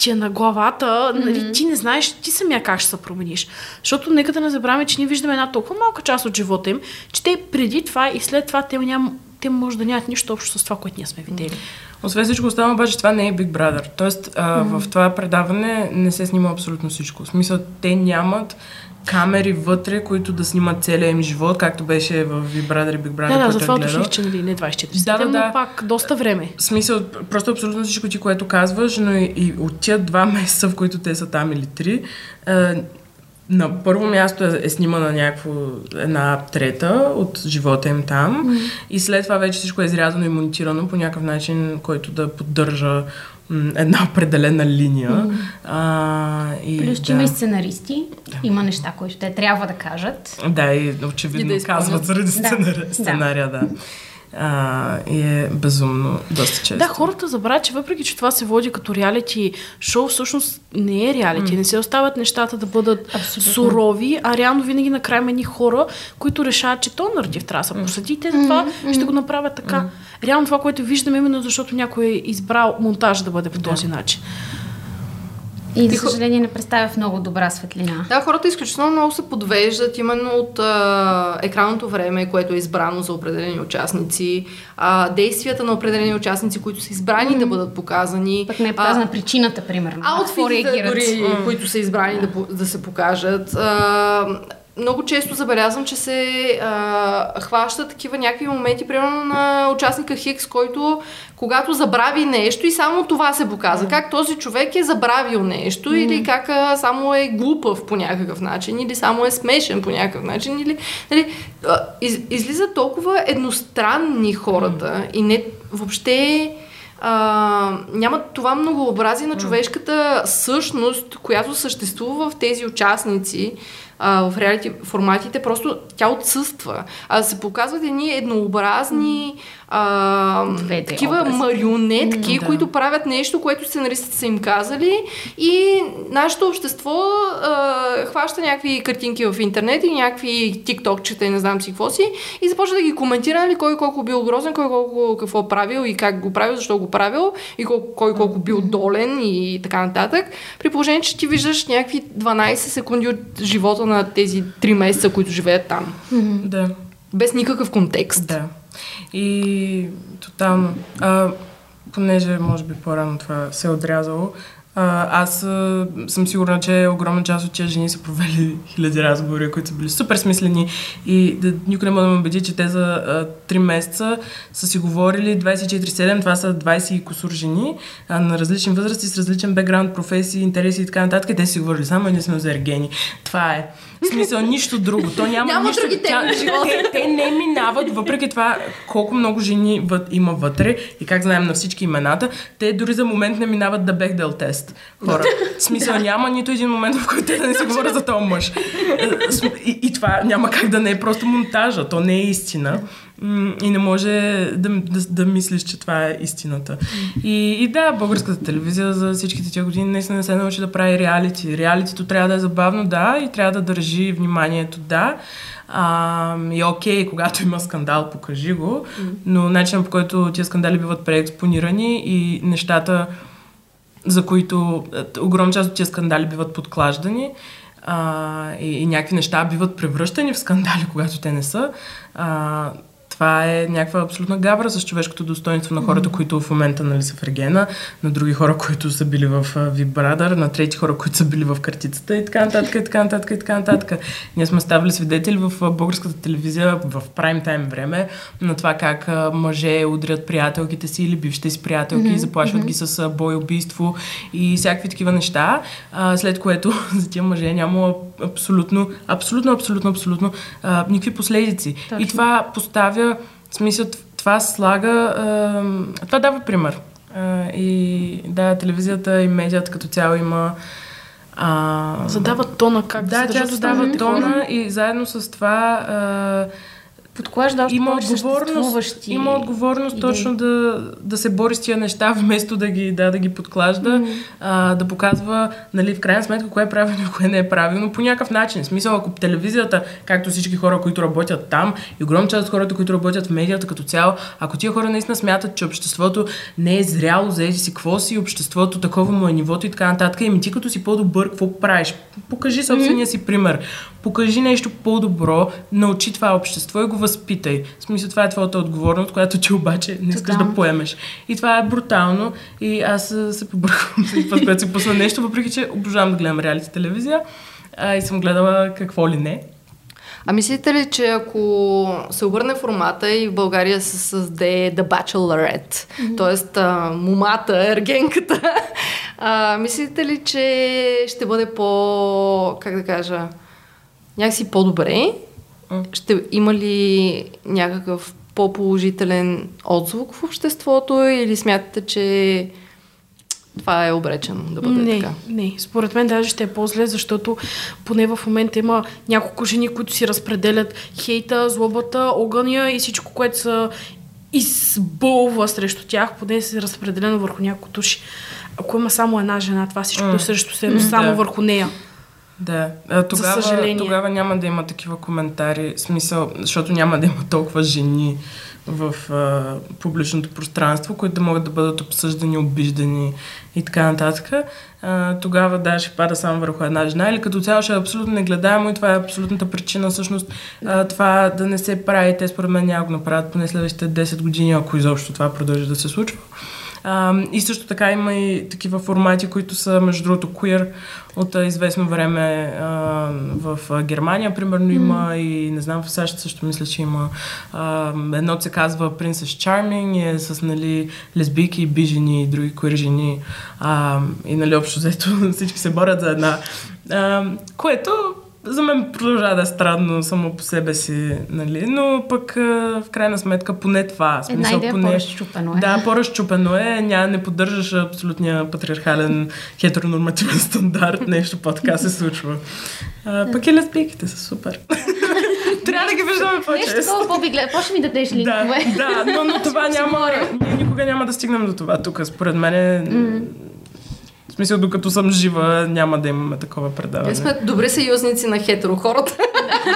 S4: ти е на главата, mm-hmm. нали, ти не знаеш ти самия как ще се промениш. Защото нека да не забравяме, че ние виждаме една толкова малка част от живота им, че те преди това и след това те, ням, те може да нямат нищо общо с това, което ние сме видели.
S2: Освен всичко останало, обаче това не е Big Brother. Тоест, а, в това предаване не се снима абсолютно всичко. В смисъл, те нямат камери вътре, които да снимат целия им живот, както беше в Big Brother и Big Brother,
S4: Да, да, затова
S2: е
S4: уточних, че нали, не 24
S2: Да, да, да.
S4: пак доста време.
S2: В смисъл, просто абсолютно всичко ти, което казваш, но и, и от тия два месеца, в които те са там или три, е, на първо място е, е снимана някакво една трета от живота им там mm. и след това вече всичко е изрязано и монтирано по някакъв начин, който да поддържа една определена линия. Mm. А, и,
S3: Плюс, че
S2: да.
S3: има и сценаристи, има неща, които те трябва да кажат.
S2: Да, и очевидно
S1: И да
S2: да казват заради
S3: Да.
S2: сценария,
S3: Да.
S2: Да. А, и е безумно, доста често.
S4: Да, хората забравят, че въпреки, че това се води като реалити шоу, всъщност не е реалити. Mm. Не се остават нещата да бъдат
S3: Абсолютно.
S4: сурови, а реално винаги накрая има едни хора, които решават, че то наратив трябва да се посади и те затова ще го направят така. Реално това, което виждаме, именно защото някой е избрал монтаж да бъде по този начин.
S3: И, за съжаление, не представя в много добра светлина.
S1: Да, хората изключително много се подвеждат именно от а, екранното време, което е избрано за определени участници, а, действията на определени участници, които са избрани да бъдат показани.
S3: Пък не е показана причината, примерно.
S1: Аутфитите
S3: реагират.
S1: дори, които са избрани да, по- да се покажат. А, много често забелязвам, че се а, хващат такива някакви моменти, примерно на участника Хикс, който когато забрави нещо и само това се показва. Как този човек е забравил нещо или как а, само е глупав по някакъв начин или само е смешен по някакъв начин. Или, нали, а, из, излизат толкова едностранни хората и не въобще а, няма това многообразие на човешката същност, която съществува в тези участници а, в реалити форматите, просто тя отсъства. А се показват едни еднообразни а,
S3: Двете
S1: такива
S3: образи.
S1: марионетки,
S2: да.
S1: които правят нещо, което сценаристите са им казали и нашето общество а, хваща някакви картинки в интернет и някакви тиктокчета и не знам си какво си и започва да ги коментира, нали, кой колко бил грозен, кой колко какво правил и как го правил, защо го правил и кой, кой колко бил долен и така нататък. При положение, че ти виждаш някакви 12 секунди от живота на тези 3 месеца, които живеят там.
S2: Да.
S1: Без никакъв контекст.
S2: Да. И тотално. А, понеже, може би, по-рано това се е отрязало, аз съм сигурна, че огромна част от тези жени са провели хиляди разговори, които са били супер смислени и да, никой не може да ме убеди, че те за а, 3 месеца са си говорили 24-7, това са 20 и косур жени а, на различни възрасти, с различен бекграунд, професии, интереси и така нататък. И те си говорили само единствено за ергени. Това е. В смисъл, нищо друго. То няма,
S1: Няма
S2: нищо.
S1: други живота.
S2: те, те не минават, въпреки това колко много жени въд, има вътре и как знаем на всички имената, те дори за момент не минават да Бехдел тест. Хора. В смисъл няма нито един момент, в който те да не си говорят за този мъж. Е, И, и това няма как да не е просто монтажа. То не е истина. И не може да, да, да мислиш, че това е истината. И, и да, българската телевизия за всичките тия години наистина не се научи да прави реалити. Реалитито трябва да е забавно, да, и трябва да държи вниманието, да. А, и окей, когато има скандал, покажи го, но начинът по който тия скандали биват преекспонирани и нещата, за които е, огромна част от тия скандали биват подклаждани а, и, и някакви неща биват превръщани в скандали, когато те не са. А, това е някаква абсолютна гавра с човешкото достоинство на хората, които в момента нали, са в Ергена, на други хора, които са били в Вибрадър, на трети хора, които са били в картицата и така нататък, и така нататък, и така нататък. Ние сме ставали свидетели в българската телевизия в прайм тайм време на това как мъже удрят приятелките си или бившите си приятелки и заплашват ги с бой, убийство и всякакви такива неща, а, след което за тия мъже няма абсолютно, абсолютно, абсолютно, абсолютно а, никакви последици.
S3: Точно.
S2: И това поставя, в смисъл, това слага, а, това дава пример. А, и да, телевизията и медиата като цяло има а,
S4: Задава тона как
S2: да,
S4: се
S2: тя
S4: държат
S2: задава тона и заедно с това а,
S3: Подклажда още
S2: има отговорност, има отговорност
S3: идеи.
S2: точно да, да се бори с тия неща, вместо да ги, да, да ги подклажда, mm. а, да показва, нали, в крайна сметка, кое е правилно и кое не е правилно, по някакъв начин. В смисъл, ако телевизията, както всички хора, които работят там, и огромна част от хората, които работят в медията като цяло, ако тия хора наистина смятат, че обществото не е зряло, за еди си какво си, обществото такова му е нивото и така нататък, еми ти като си по-добър, какво правиш? Покажи собствения си пример. Покажи нещо по-добро, научи това общество и го възпитай. В смисъл, това е твоята отговорност, която ти обаче не искаш да поемеш. И това е брутално. И аз се побърквам това, с което си пусна нещо, въпреки че обожавам да гледам реалити телевизия. А, и съм гледала какво ли не.
S1: А мислите ли, че ако се обърне формата и в България се създаде The Bachelorette, mm-hmm. т.е. момата, ергенката, а, мислите ли, че ще бъде по, как да кажа, някакси по-добре? Ще има ли някакъв по-положителен отзвук в обществото или смятате, че това е обречено да бъде
S4: Не,
S1: така?
S4: не. Според мен даже ще е по-зле, защото поне в момента има няколко жени, които си разпределят хейта, злобата, огъня и всичко, което се избълва срещу тях, поне се разпределено върху няколко души. Ако има само една жена, това всичко е срещу се, но само
S2: Да.
S4: върху нея.
S2: Да, а, тогава,
S4: съжаление.
S2: тогава няма да има такива коментари, смисъл, защото няма да има толкова жени в а, публичното пространство, които да могат да бъдат обсъждани, обиждани и така нататък. А, тогава да, ще пада само върху една жена или като цяло ще е абсолютно негледаемо и това е абсолютната причина всъщност а, това да не се прави. Те според мен няма го направят поне следващите 10 години, ако изобщо това продължи да се случва. А, и също така има и такива формати, които са, между другото, queer от а, известно време а, в а, Германия, примерно, има и не знам, в САЩ също мисля, че има. А, едно се казва Princess Charming, е с нали, лесбийки, бижени и други queer жени. А, и нали, общо взето всички се борят за една. А, което за мен продължава да е странно само по себе си, нали? но пък в крайна сметка поне това. в
S3: Една
S2: смисъл,
S3: идея
S2: поне-
S3: по-разчупено е.
S2: Да, по-разчупено е, няма, не поддържаш абсолютния патриархален хетеронормативен стандарт, нещо по-така се случва. А, пък и лесбийките са супер. Трябва да ги виждаме
S3: Нещо
S2: по-често.
S3: такова по-би гледа. После ми дадеш
S2: Да,
S3: линкове.
S2: да, но, но това няма. Ние никога няма да стигнем до това тук. Според мен е. В смисъл, докато съм жива, няма да имаме такова предаване.
S1: Ние сме добри съюзници на хетеро хората.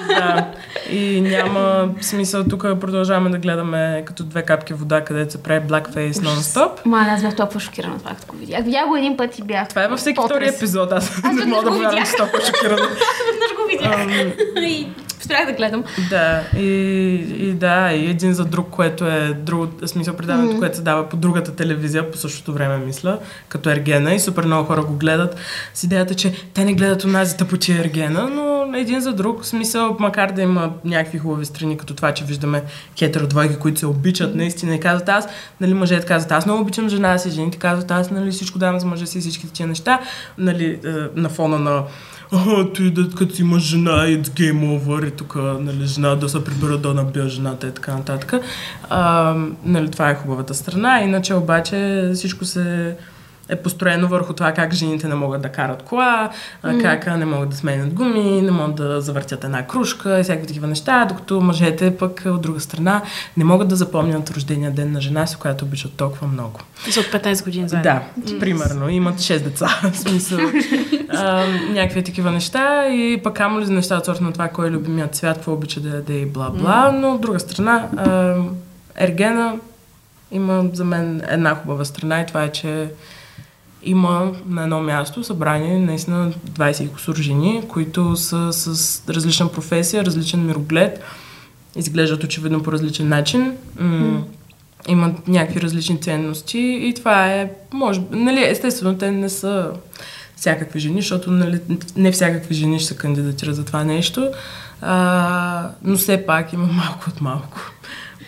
S2: Да. И няма смисъл тук продължаваме да гледаме като две капки вода, където се прави blackface нон-стоп.
S3: Маля, аз бях толкова шокирана това, като го видях. Видях го един път и бях.
S2: Това е във всеки втори епизод. Аз не
S3: веднъж
S2: мога да
S3: го
S2: повярвам, че толкова шокирана.
S3: Веднъж го видях.
S2: Ам,
S3: Спрях да гледам.
S2: Да, и, и да, и един за друг, което е друг, в смисъл предаването, mm-hmm. което се дава по другата телевизия по същото време, мисля, като Ергена и супер много хора го гледат с идеята, че те не гледат онази тъпочи Ергена, но един за друг, смисъл, макар да има някакви хубави страни, като това, че виждаме хетеро двойки, които се обичат наистина и казват аз, нали, мъжете казват аз много обичам жена си, жените казват аз, нали, всичко давам за мъжа си и всичките тия неща, нали, е, на фона на той да като има жена, it's game over и тук, нали, жена да се прибера да набия жената и така нататък. А, нали, това е хубавата страна, иначе обаче всичко се е построено върху това как жените не могат да карат кола, mm. как не могат да сменят гуми, не могат да завъртят една кружка и всякакви такива неща, докато мъжете пък от друга страна не могат да запомнят рождения ден на жена си, която обичат толкова много.
S4: За от 15 години заедно.
S2: Да, mm. примерно. Имат 6 деца. В смисъл. а, някакви такива неща и пък амо ли за неща от на това, кой е любимият цвят, какво обича да яде и бла-бла, mm. но от друга страна а, Ергена има за мен една хубава страна и това е, че има на едно място събрани наистина 20 кусор жени, които са с различна професия, различен мироглед, изглеждат очевидно по различен начин. Mm. Имат някакви различни ценности и това е, може нали, естествено, те не са всякакви жени, защото нали, не всякакви жени ще се кандидатират за това нещо, а, но все пак има малко от малко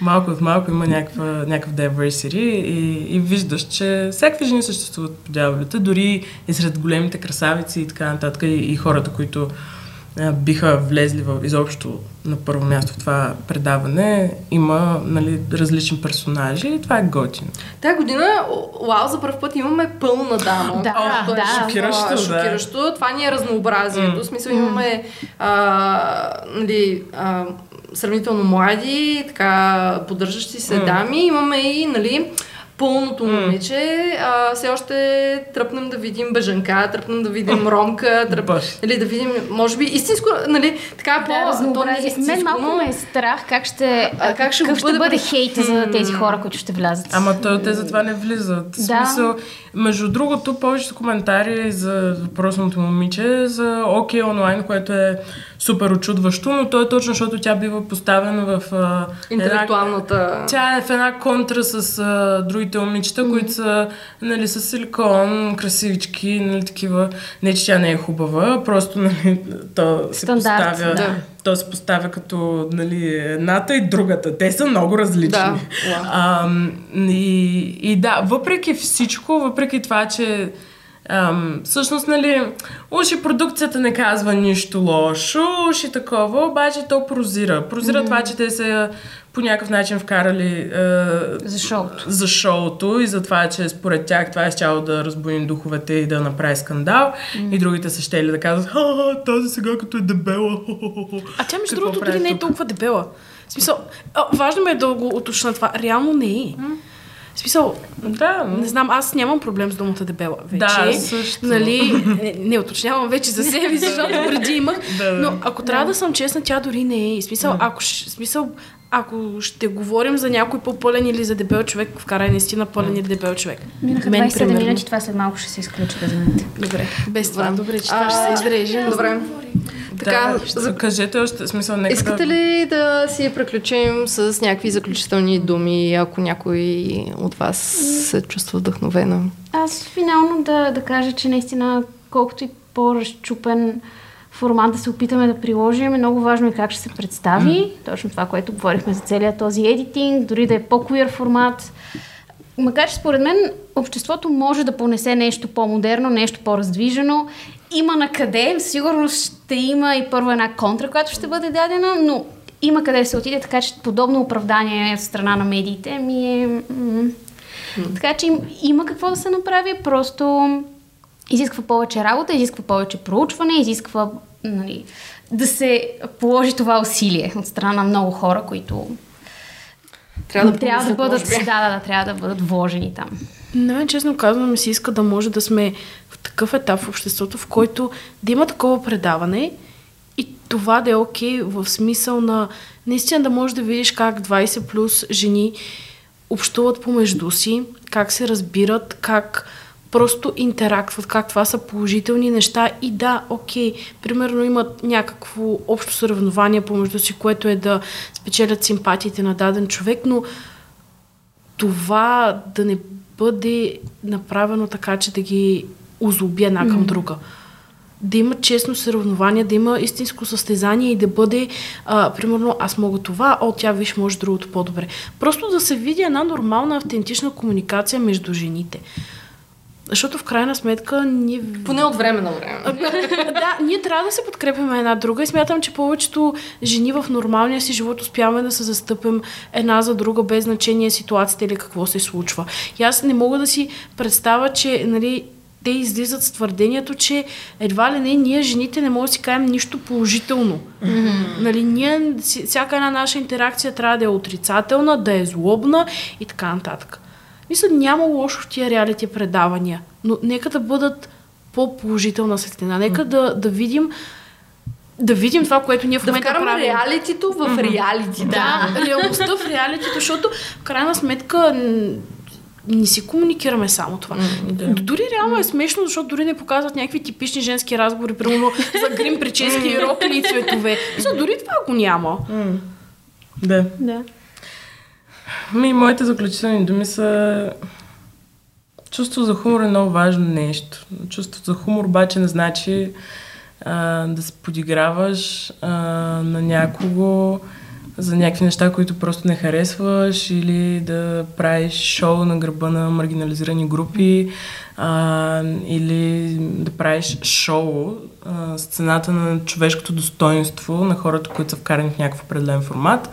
S2: малко от малко има някаква, някакъв diversity и, и виждаш, че всякакви жени съществуват по дяволите, дори и сред големите красавици и така нататък и, и хората, които биха влезли в, изобщо на първо място в това предаване, има нали, различни персонажи и това е готино.
S1: Тая година, вау, за първ път имаме пълна дама.
S3: Да,
S1: О,
S3: да.
S1: Е
S2: шокиращо, да.
S1: шокиращо. Това ни е разнообразието. Mm. В смисъл имаме а, нали, а, сравнително млади, така поддържащи се mm. дами. Имаме и, нали, пълното mm. момиче. А, все още тръпнем да видим бежанка, тръпнем да видим ромка, тръп, нали, да видим, може би, истинско, нали, така
S3: да, по... То не е Мен малко ме е страх как ще, а, как ще, бъде, ще бъде хейта за тези хора, които ще влязат.
S2: Ама то, те за това не влизат. Да. Смисъл, между другото, повечето коментари за въпросното момиче за OK онлайн, което е супер очудващо, но то е точно, защото тя бива поставена в...
S1: Интелектуалната...
S2: Една, тя е в една контра с а, другите момичета, mm-hmm. които са нали, с силикон, красивички, нали, такива. Не, че тя не е хубава, просто нали, то се Стандарт, поставя... Да. То се поставя като нали, едната и другата. Те са много различни. Да. Wow. А, и, и да, въпреки всичко, въпреки това, че Ам, всъщност, нали, уж и продукцията не казва нищо лошо, уж и такова, обаче то прозира. Прозира mm-hmm. това, че те са по някакъв начин вкарали е,
S3: за, шоуто.
S2: за шоуто и за това, че според тях това е щяло да разбуди духовете и да направи скандал. Mm-hmm. И другите са щели да казват, ха, тази сега като е дебела.
S4: А тя, между другото, дори не е толкова дебела. В смисъл, важно ме е да го уточна това. Реално не е. Mm-hmm. В смисъл, да, не знам, аз нямам проблем с думата дебела вече.
S2: Да, също.
S4: Нали, не, не уточнявам вече за себе си, защото преди имах. Да, да. Но ако трябва да. да съм честна, тя дори не е. Смисъл, да. ако, смисъл, ако ще говорим за някой по-пълен или за дебел човек, вкарай наистина пълен или дебел човек.
S3: Минаха 27 минути, това след малко ще се изключи да знаете.
S4: Добре, без това. Добре, че това ще се изреже.
S1: Добре.
S2: Така, да, за... кажете още, смисъл, нека
S1: Искате
S2: да...
S1: ли да си приключим с някакви заключителни думи, ако някой от вас се чувства вдъхновена?
S3: Аз финално да, да кажа, че наистина колкото и по-разчупен формат да се опитаме да приложим. Е много важно и как ще се представи. Mm. Точно това, което говорихме за целият този едитинг, дори да е по-куир формат. Макар че според мен обществото може да понесе нещо по-модерно, нещо по-раздвижено. Има на къде, сигурно ще има и първо една контра, която ще бъде дадена, но има къде да се отиде, така че подобно оправдание от страна на медиите ми е... Така че им, има какво да се направи, просто изисква повече работа, изисква повече проучване, изисква нали, да се положи това усилие от страна на много хора, които трябва да, трябва да бъдат, да, да, да, трябва да бъдат вложени там.
S4: Не, честно казвам, ми се иска да може да сме в такъв етап в обществото, в който да има такова предаване и това да е окей okay, в смисъл на наистина да можеш да видиш как 20 плюс жени общуват помежду си, как се разбират, как просто интерактват, как това са положителни неща и да, окей, примерно имат някакво общо съревнование помежду си, което е да спечелят симпатиите на даден човек, но това да не бъде направено така, че да ги озлоби една към друга. Да има честно съревнование, да има истинско състезание и да бъде, а, примерно, аз мога това, о, тя виж, може другото по-добре. Просто да се види една нормална, автентична комуникация между жените. Защото в крайна сметка ние...
S1: Поне от време на време.
S4: да, ние трябва да се подкрепяме една друга и смятам, че повечето жени в нормалния си живот успяваме да се застъпим една за друга, без значение ситуацията или какво се случва. И аз не мога да си представя, че нали, те излизат с твърдението, че едва ли не ние жените не можем да си кажем нищо положително. Mm-hmm. Нали, ние, всяка една наша интеракция трябва да е отрицателна, да е злобна и така нататък. Мисля, няма лошо в тия реалити предавания, но нека да бъдат по-положителна светлина. Нека да, да видим да видим това, което ние в момента
S1: да
S4: правим.
S1: реалитито в mm-hmm. реалити.
S4: Да, реалността в реалитито, защото в крайна сметка не си комуникираме само това. Mm, да. Дори реално е смешно, защото дори не показват някакви типични женски разговори, примерно за грим, прически, рокли и цветове. Мисля, дори това го няма.
S2: Mm. Да.
S4: Да.
S2: Ми, моите заключителни думи са чувство за хумор е много важно нещо. Чувство за хумор обаче не значи а, да се подиграваш а, на някого за някакви неща, които просто не харесваш или да правиш шоу на гърба на маргинализирани групи а, или да правиш шоу а, с цената на човешкото достоинство на хората, които са вкарани в някакъв определен формат.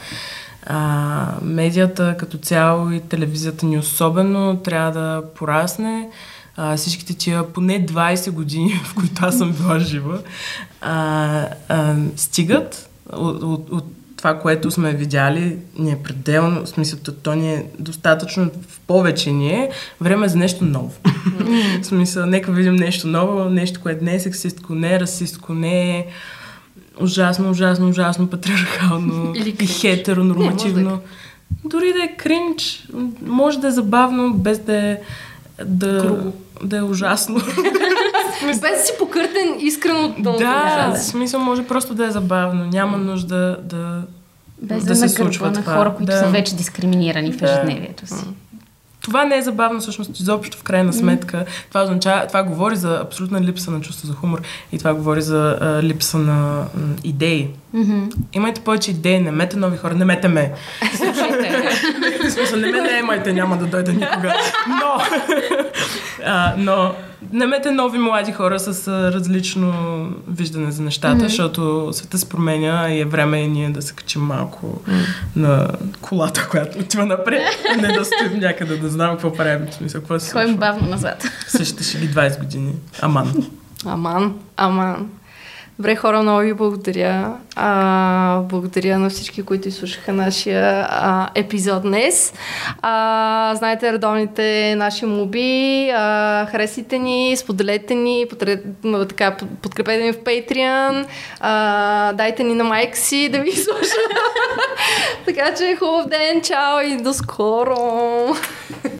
S2: А, медията като цяло и телевизията ни особено трябва да порасне. А, всичките тия поне 20 години, в които аз съм била жива, а, а, стигат от, от, от това, което сме видяли, ни е пределно, в смисъл, то ни е достатъчно в повече ни е време за нещо ново. в смисъл, нека видим нещо ново, нещо, което не е сексистко, не е расистко, не е ужасно, ужасно, ужасно патриархално
S1: Или
S2: и хетеронормативно. Не, да е. Дори да е кринч, може да е забавно, без да е да, да е ужасно.
S1: без да си покъртен искрено
S2: да, да, в смисъл може просто да е забавно. Няма нужда да
S3: без да, да се случва на това. хора, които да. са вече дискриминирани в ежедневието си.
S2: Това не е забавно всъщност изобщо в крайна сметка. Това означава, това говори за абсолютна липса на чувство за хумор и това говори за а, липса на м, идеи.
S3: Mm-hmm.
S2: Имайте повече идеи, не мете нови хора, не мете ме.
S3: Слушайте.
S2: смисъл, не ме не имайте, няма да дойда никога. Но, а, но Намете нови млади хора с различно виждане за нещата, mm-hmm. защото света се променя и е време и ние да се качим малко mm-hmm. на колата, която отива напред, а не да стоим някъде да знам какво правим. В смисъл, какво се
S3: Ходим бавно назад.
S2: Същите ще ги 20 години. Аман.
S1: Аман, аман. Добре, хора, много ви благодаря. А, благодаря на всички, които изслушаха нашия а, епизод днес. А, знаете редовните наши моби. А, харесайте ни, споделете ни, подред, така, подкрепете ни в Patreon. А, дайте ни на майка си да ви слуша. така че хубав ден, чао и до скоро!